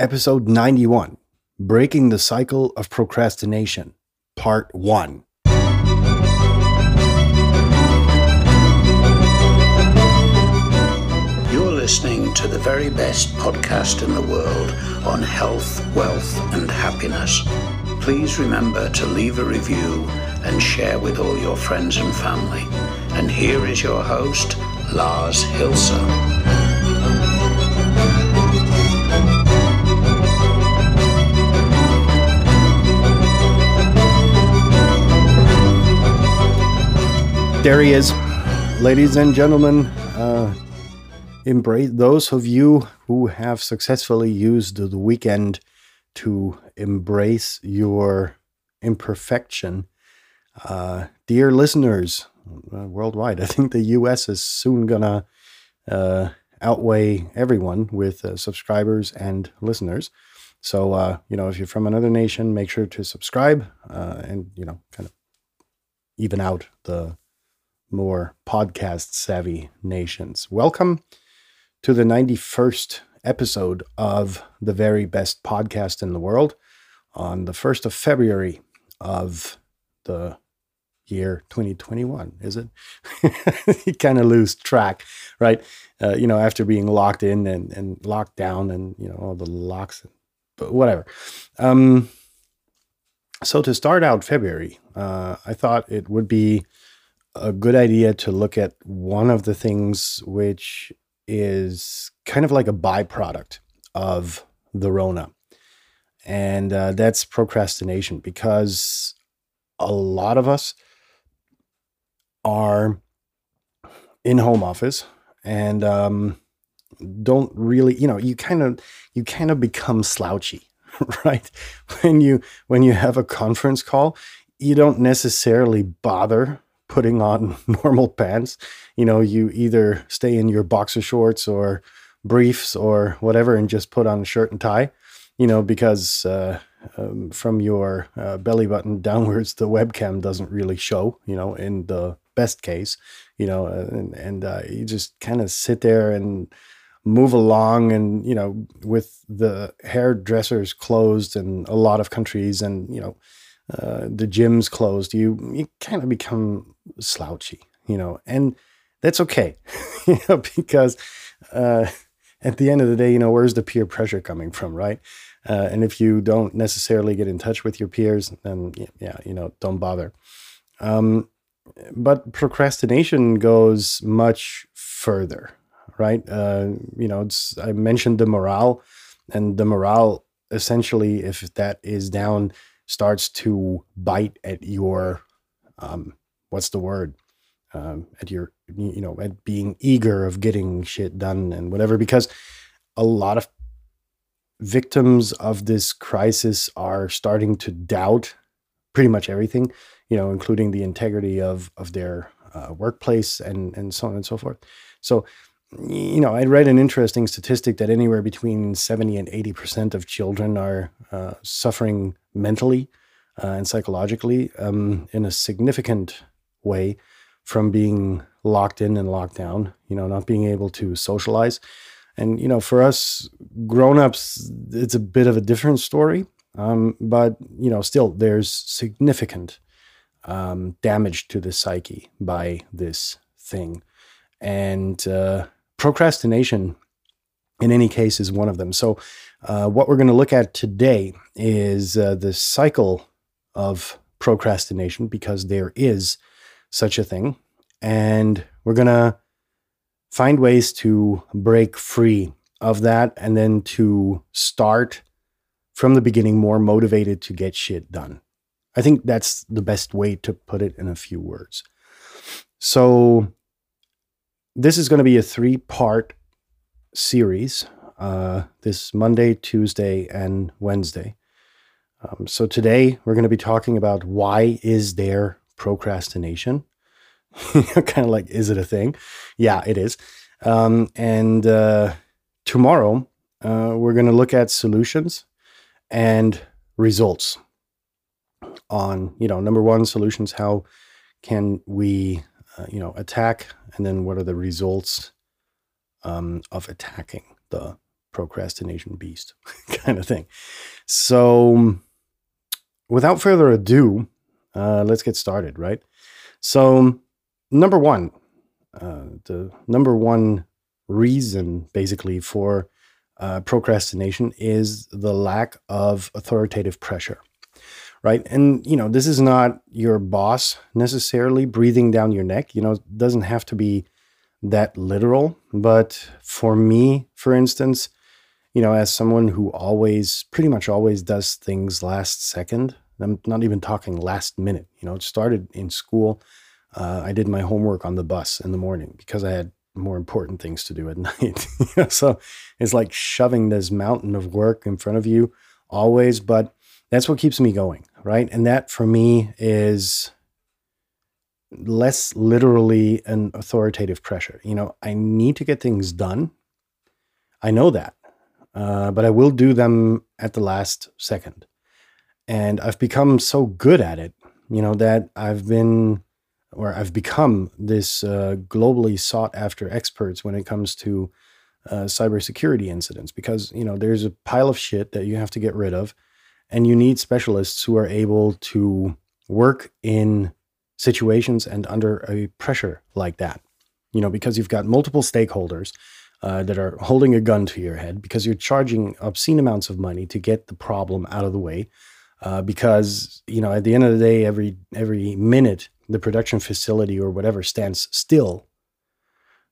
episode 91 Breaking the Cycle of Procrastination, Part 1. You're listening to the very best podcast in the world on health, wealth, and happiness. Please remember to leave a review and share with all your friends and family. And here is your host, Lars Hilse. There he is. Ladies and gentlemen, uh, embrace those of you who have successfully used the weekend to embrace your imperfection. Uh, dear listeners uh, worldwide, I think the US is soon gonna uh, outweigh everyone with uh, subscribers and listeners. So, uh, you know, if you're from another nation, make sure to subscribe uh, and, you know, kind of even out the more podcast savvy nations. Welcome to the 91st episode of the very best podcast in the world on the 1st of February of the year 2021 is it? You kind of lose track right? Uh, you know after being locked in and, and locked down and you know all the locks but whatever. Um so to start out february uh, i thought it would be a good idea to look at one of the things which is kind of like a byproduct of the Rona. And uh, that's procrastination because a lot of us are in home office and um, don't really, you know, you kind of you kind of become slouchy, right? When you when you have a conference call, you don't necessarily bother putting on normal pants. You know, you either stay in your boxer shorts or briefs or whatever and just put on a shirt and tie, you know, because uh, um, from your uh, belly button downwards, the webcam doesn't really show, you know, in the best case, you know, uh, and, and uh, you just kind of sit there and move along and, you know, with the hairdressers closed in a lot of countries and, you know, uh, the gym's closed, you you kind of become slouchy, you know, and that's okay, you know, because uh, at the end of the day, you know, where's the peer pressure coming from, right? Uh, and if you don't necessarily get in touch with your peers, then yeah, you know, don't bother. Um, but procrastination goes much further, right? Uh, you know, it's, I mentioned the morale, and the morale essentially, if that is down starts to bite at your um, what's the word? Um, at your you know at being eager of getting shit done and whatever because a lot of victims of this crisis are starting to doubt pretty much everything you know including the integrity of of their uh, workplace and and so on and so forth. So you know, I read an interesting statistic that anywhere between 70 and 80% of children are uh, suffering mentally uh, and psychologically um, in a significant way from being locked in and locked down, you know, not being able to socialize. And, you know, for us grown-ups, it's a bit of a different story. Um, but, you know, still there's significant um, damage to the psyche by this thing. And, uh, procrastination, in any case, is one of them. So, uh, what we're going to look at today is uh, the cycle of procrastination because there is such a thing. And we're going to find ways to break free of that and then to start from the beginning more motivated to get shit done. I think that's the best way to put it in a few words. So, this is going to be a three part series uh, this Monday, Tuesday, and Wednesday. Um, so today we're going to be talking about why is there procrastination? kind of like, is it a thing? Yeah, it is. Um, and uh, tomorrow uh, we're going to look at solutions and results on, you know, number one, solutions. How can we uh, you know, attack, and then what are the results um, of attacking the procrastination beast kind of thing. So, without further ado, uh, let's get started, right? So, number one, uh, the number one reason basically for uh, procrastination is the lack of authoritative pressure right and you know this is not your boss necessarily breathing down your neck you know it doesn't have to be that literal but for me for instance you know as someone who always pretty much always does things last second i'm not even talking last minute you know it started in school uh, i did my homework on the bus in the morning because i had more important things to do at night. so it's like shoving this mountain of work in front of you always, but that's what keeps me going, right? And that for me is less literally an authoritative pressure. You know, I need to get things done. I know that, uh, but I will do them at the last second. And I've become so good at it, you know, that I've been or I've become this uh, globally sought after experts when it comes to uh, cybersecurity incidents because you know there's a pile of shit that you have to get rid of, and you need specialists who are able to work in situations and under a pressure like that. You know, because you've got multiple stakeholders uh, that are holding a gun to your head because you're charging obscene amounts of money to get the problem out of the way. Uh, because you know, at the end of the day, every every minute the production facility or whatever stands still,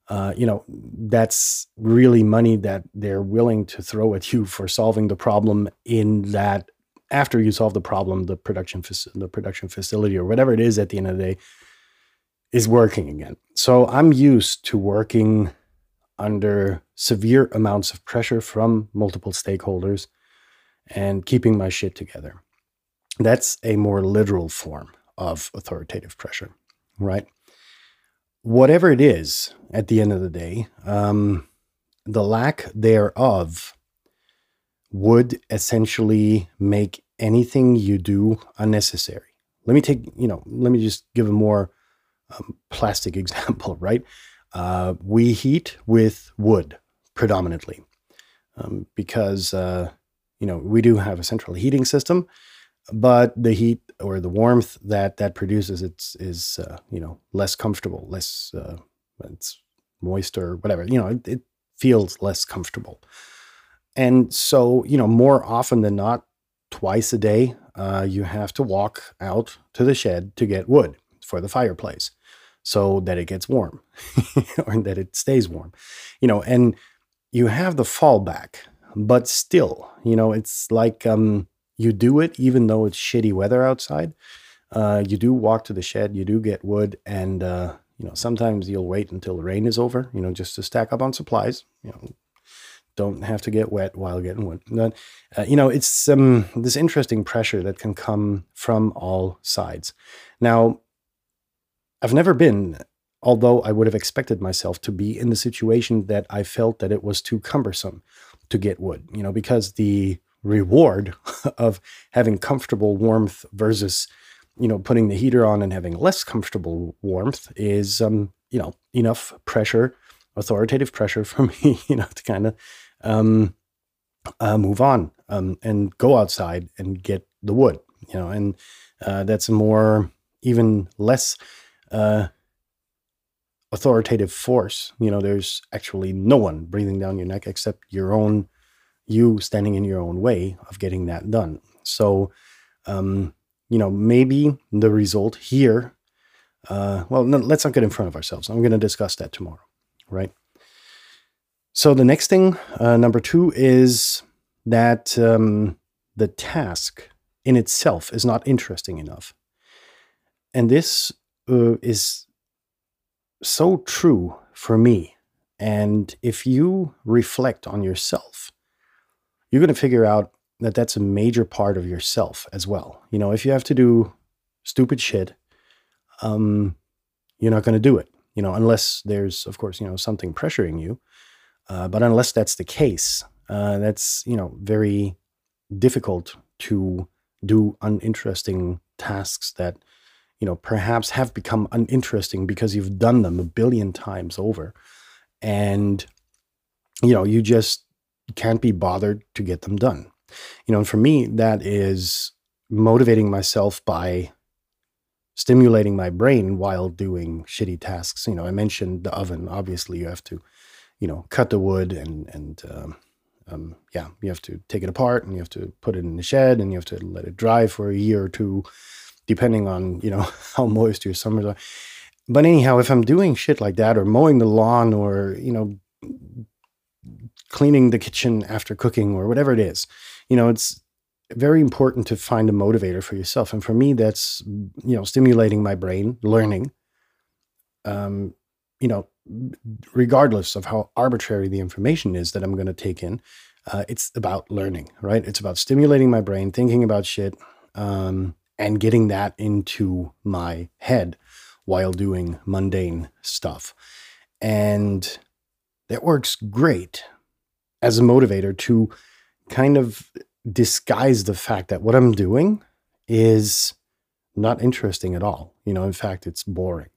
uh, you know, that's really money that they're willing to throw at you for solving the problem in that after you solve the problem, the production the production facility or whatever it is at the end of the day is working again. So I'm used to working under severe amounts of pressure from multiple stakeholders and keeping my shit together. That's a more literal form of authoritative pressure, right? Whatever it is at the end of the day, um, the lack thereof would essentially make anything you do unnecessary. Let me take, you know, let me just give a more um, plastic example, right? Uh, we heat with wood predominantly um, because, uh, you know, we do have a central heating system but the heat or the warmth that that produces it's is uh, you know less comfortable less uh, it's moister whatever you know it, it, feels less comfortable. And so you know more often than not twice a day uh, you have to walk out to the shed to get wood for the fireplace so that it gets warm or that it stays warm you know and you have the fallback but still you know it's like um you do it even though it's shitty weather outside. Uh, you do walk to the shed, you do get wood, and uh, you know sometimes you'll wait until the rain is over, you know, just to stack up on supplies. You know, don't have to get wet while getting wood. Uh, you know, it's um, this interesting pressure that can come from all sides. Now, I've never been, although I would have expected myself to be in the situation that I felt that it was too cumbersome to get wood. You know, because the reward of having comfortable warmth versus you know putting the heater on and having less comfortable warmth is um you know enough pressure authoritative pressure for me you know to kind of um uh, move on um and go outside and get the wood you know and uh, that's a more even less uh authoritative force you know there's actually no one breathing down your neck except your own you standing in your own way of getting that done. So, um, you know, maybe the result here, uh, well, no, let's not get in front of ourselves. I'm going to discuss that tomorrow, right? So, the next thing, uh, number two, is that um, the task in itself is not interesting enough. And this uh, is so true for me. And if you reflect on yourself, you're going to figure out that that's a major part of yourself as well. You know, if you have to do stupid shit, um, you're not going to do it. You know, unless there's, of course, you know, something pressuring you. Uh, but unless that's the case, uh, that's you know very difficult to do uninteresting tasks that you know perhaps have become uninteresting because you've done them a billion times over, and you know you just can't be bothered to get them done. You know, and for me, that is motivating myself by stimulating my brain while doing shitty tasks. You know, I mentioned the oven. Obviously, you have to, you know, cut the wood and and um, um, yeah, you have to take it apart and you have to put it in the shed and you have to let it dry for a year or two, depending on you know how moist your summers are. But anyhow, if I'm doing shit like that or mowing the lawn or you know cleaning the kitchen after cooking or whatever it is, you know, it's very important to find a motivator for yourself. And for me, that's you know stimulating my brain, learning. Um, you know, regardless of how arbitrary the information is that I'm going to take in, uh, it's about learning, right? It's about stimulating my brain, thinking about shit, um, and getting that into my head while doing mundane stuff. And that works great as a motivator to kind of disguise the fact that what I'm doing is not interesting at all. You know, in fact, it's boring.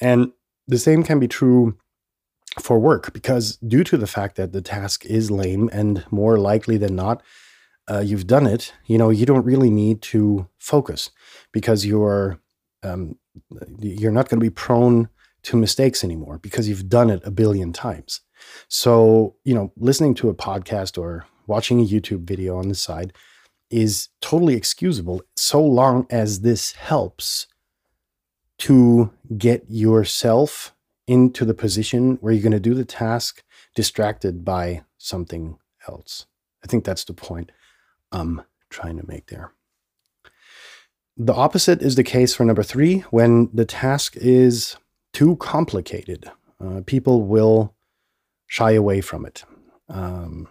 And the same can be true for work because due to the fact that the task is lame and more likely than not, uh, you've done it, you know, you don't really need to focus because you're um, you're not going to be prone to mistakes anymore because you've done it a billion times. So, you know, listening to a podcast or watching a YouTube video on the side is totally excusable so long as this helps to get yourself into the position where you're going to do the task distracted by something else. I think that's the point I'm trying to make there. The opposite is the case for number three when the task is too complicated. Uh, people will shy away from it. Um,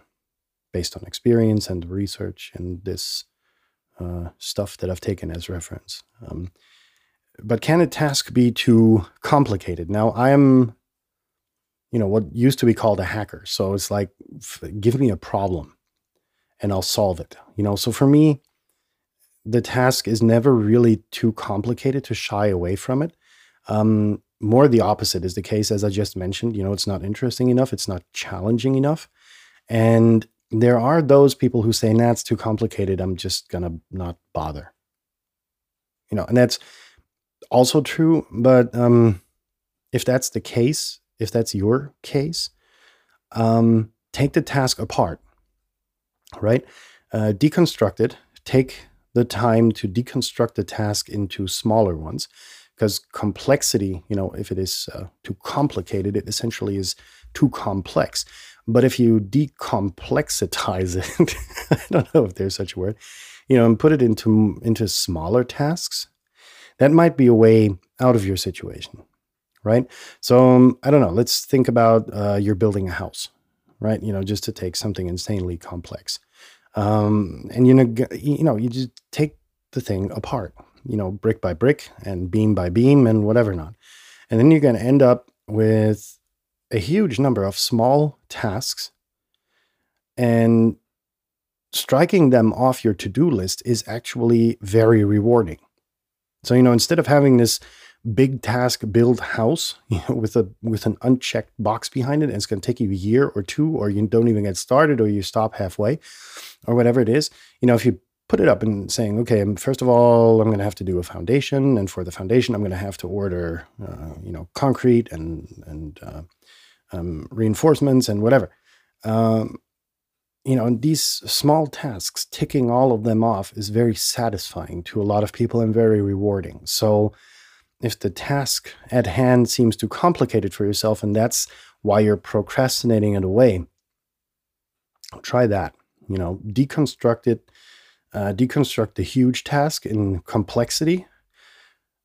based on experience and research and this uh, stuff that I've taken as reference. Um, but can a task be too complicated? Now, I am, you know, what used to be called a hacker. So it's like, give me a problem and I'll solve it. You know, so for me, the task is never really too complicated to shy away from it. Um, more the opposite is the case, as I just mentioned. You know, it's not interesting enough, it's not challenging enough. And there are those people who say, nah, it's too complicated. I'm just going to not bother. You know, and that's also true. But um, if that's the case, if that's your case, um, take the task apart, right? Uh, deconstruct it. Take the time to deconstruct the task into smaller ones because complexity, you know, if it is uh, too complicated, it essentially is too complex. But if you decomplexitize it, I don't know if there's such a word, you know, and put it into into smaller tasks, that might be a way out of your situation, right? So um, I don't know. Let's think about uh, you're building a house, right? You know, just to take something insanely complex, um, and you know, you know, you just take the thing apart, you know, brick by brick and beam by beam and whatever not, and then you're going to end up with a huge number of small tasks and striking them off your to-do list is actually very rewarding. So, you know, instead of having this big task build house you know, with a with an unchecked box behind it and it's going to take you a year or two or you don't even get started or you stop halfway or whatever it is you know if you put it up and saying okay first of all i'm going to have to do a foundation and for the foundation i'm going to have to order uh, you know concrete and and uh, um, reinforcements and whatever. Um, you know, and these small tasks, ticking all of them off is very satisfying to a lot of people and very rewarding. So, if the task at hand seems too complicated for yourself and that's why you're procrastinating it away, try that. You know, deconstruct it, uh, deconstruct the huge task in complexity,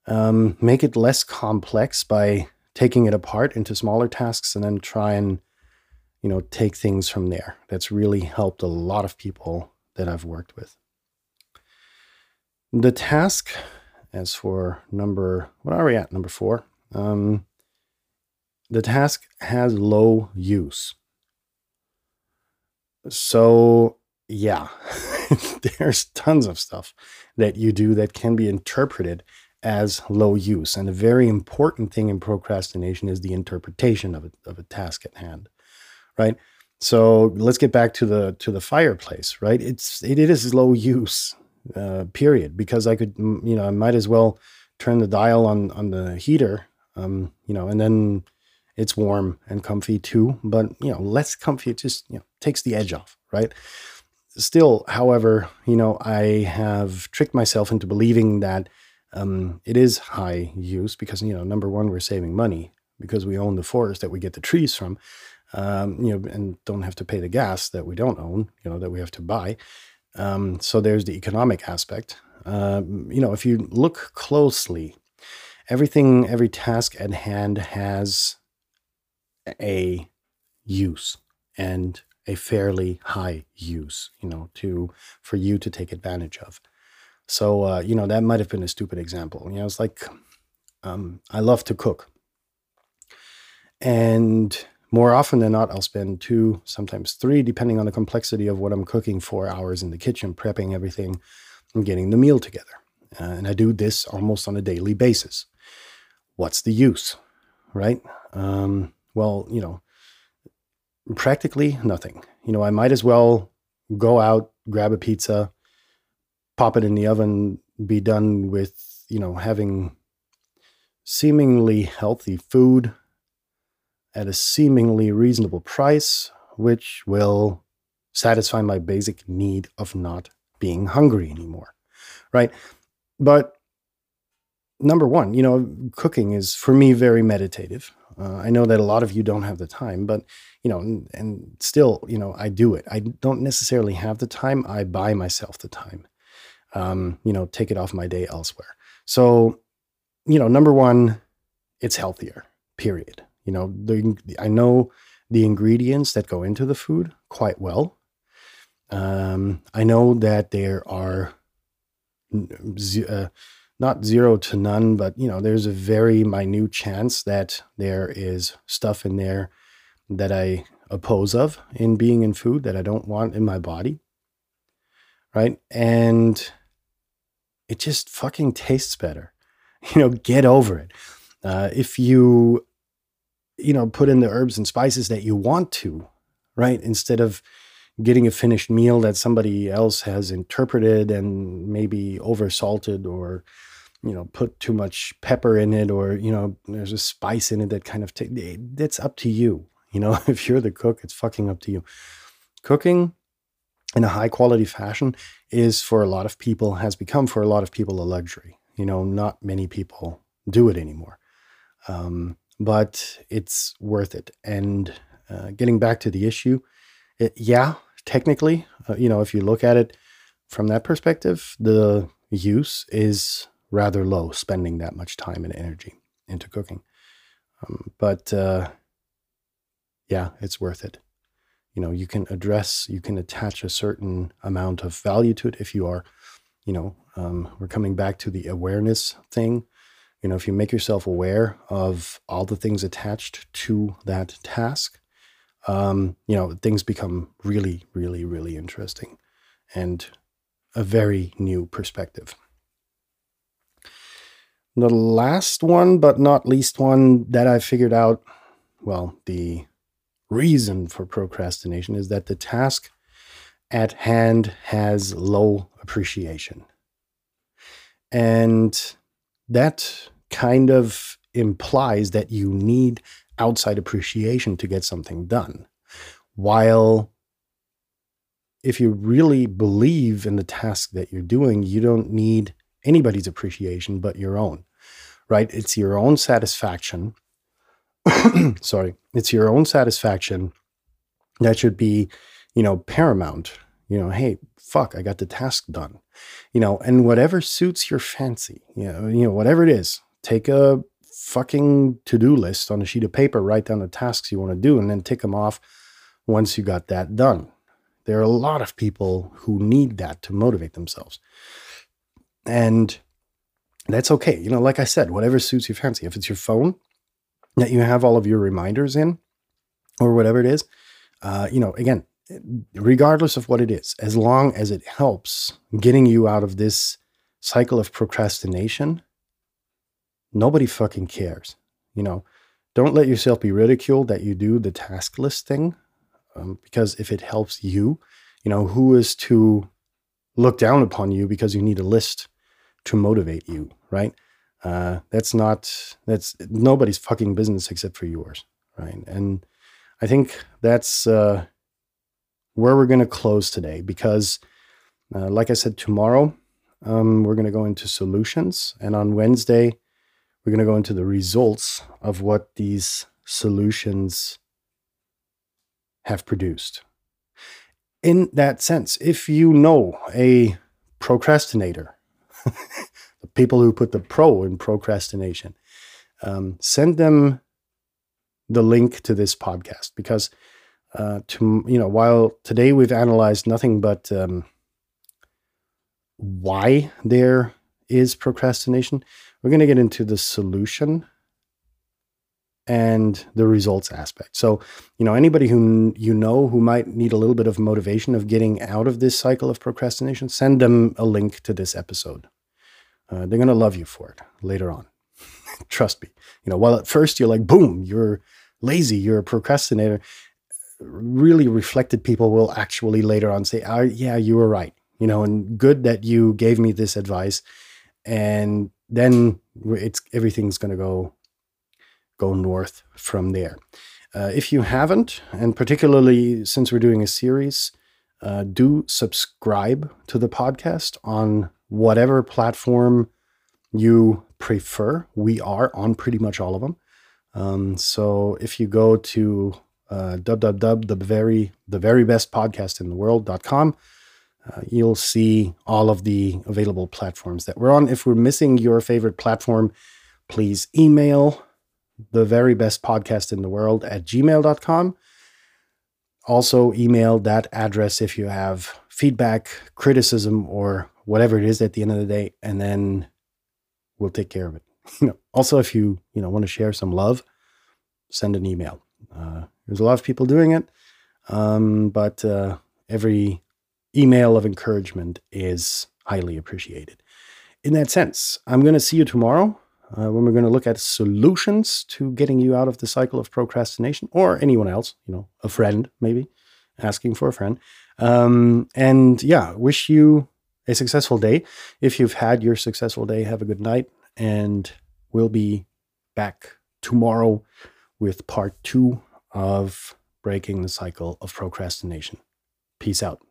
um, make it less complex by taking it apart into smaller tasks and then try and you know take things from there that's really helped a lot of people that i've worked with the task as for number what are we at number four um, the task has low use so yeah there's tons of stuff that you do that can be interpreted as low use. And a very important thing in procrastination is the interpretation of a, of a task at hand, right? so let's get back to the to the fireplace, right? It's it, it is low use, uh, period. Because I could, you know, I might as well turn the dial on on the heater, um, you know, and then it's warm and comfy too. But you know, less comfy. It just you know takes the edge off, right? Still, however, you know, I have tricked myself into believing that um, it is high use because you know, number one, we're saving money because we own the forest that we get the trees from um, you know, and don't have to pay the gas that we don't own, you know, that we have to buy. Um, so there's the economic aspect. Um, you know, if you look closely, everything, every task at hand has a use and a fairly high use, you know, to for you to take advantage of. So, uh, you know, that might have been a stupid example. You know, it's like um, I love to cook, and more often than not, I'll spend two, sometimes three, depending on the complexity of what I'm cooking, four hours in the kitchen, prepping everything and getting the meal together. Uh, and I do this almost on a daily basis. What's the use, right? Um, well, you know, practically nothing. You know, I might as well go out, grab a pizza, pop it in the oven, be done with, you know, having seemingly healthy food at a seemingly reasonable price, which will satisfy my basic need of not being hungry anymore. Right. But number one, you know, cooking is for me very meditative. Uh, I know that a lot of you don't have the time, but you know, and, and, still, you know, I do it. I don't necessarily have the time. I buy myself the time. Um, you know, take it off my day elsewhere. So, you know, number one, it's healthier. Period. You know, the, I know the ingredients that go into the food quite well. Um, I know that there are uh, not zero to none, but you know, there's a very minute chance that there is stuff in there that I oppose of in being in food that I don't want in my body. Right. And it just fucking tastes better. You know, get over it. Uh, if you you know, put in the herbs and spices that you want to, right? Instead of getting a finished meal that somebody else has interpreted and maybe oversalted or you know put too much pepper in it or you know there's a spice in it that kind of t- that's up to you you know? If you're the cook it's fucking up to you. Cooking in a high quality fashion is for a lot of people has become for a lot of people a luxury you know? Not many people do it anymore. Um, but it's worth it. And uh, getting back to the issue, it, yeah, technically, uh, you know, if you look at it from that perspective, the use is rather low, spending that much time and energy into cooking. Um, but uh, yeah, it's worth it. You know, you can address, you can attach a certain amount of value to it if you are, you know, um, we're coming back to the awareness thing you know, if you make yourself aware of all the things attached to that task, um, you know, things become really, really, really interesting and a very new perspective. The last one, but not least one that I figured out, well, the reason for procrastination is that the task at hand has low appreciation. And that kind of implies that you need outside appreciation to get something done. While if you really believe in the task that you're doing, you don't need anybody's appreciation but your own, right? It's your own satisfaction. Sorry, it's your own satisfaction that should be, you know, paramount. You know, hey, fuck, I got the task done you know, and whatever suits your fancy, you know, you know, whatever it is, take a fucking to-do list on a sheet of paper, write down the tasks you want to do, and then tick them off once you got that done. There are a lot of people who need that to motivate themselves. And that's okay. You know, like I said, whatever suits your fancy. If it's your phone that you have all of your reminders in, or whatever it is, uh, you know, again, regardless of what it is, as long as it helps getting you out of this cycle of procrastination, nobody fucking cares. You know, don't let yourself be ridiculed that you do the task list thing. Um, because if it helps you, you know, who is to look down upon you because you need a list to motivate you, right? Uh, that's not that's nobody's fucking business except for yours, right? And I think that's uh, where we're going to close today because, uh, like I said, tomorrow um, we're going to go into solutions, and on Wednesday we're going to go into the results of what these solutions have produced. In that sense, if you know a procrastinator, the people who put the pro in procrastination, um, send them the link to this podcast because uh, to you know while today we've analyzed nothing but um, why there is procrastination we're going to get into the solution and the results aspect. So you know anybody who you know who might need a little bit of motivation of getting out of this cycle of procrastination send them a link to this episode. Uh, they're going to love you for it later on. Trust me. You know while at first you're like boom you're lazy, you're a procrastinator, really reflected people will actually later on say, oh, yeah, you were right. You know, and good that you gave me this advice. And then it's everything's going to go go north from there. Uh, if you haven't, and particularly since we're doing a series, uh, do subscribe to the podcast on whatever platform you prefer. We are on pretty much all of them. Um, so if you go to uh, www the very the very best podcast in the world.com, uh, you'll see all of the available platforms that we're on. If we're missing your favorite platform, please email the very best podcast in the world at gmail.com. Also, email that address if you have feedback, criticism, or whatever it is at the end of the day, and then we'll take care of it. you know, also if you you know want to share some love, send an email. Uh, there's a lot of people doing it, um, but uh, every email of encouragement is highly appreciated. In that sense, I'm going to see you tomorrow uh, when we're going to look at solutions to getting you out of the cycle of procrastination, or anyone else, you know, a friend maybe asking for a friend. Um, and yeah, wish you a successful day. If you've had your successful day, have a good night and we'll be back tomorrow with part two of breaking the cycle of procrastination. Peace out.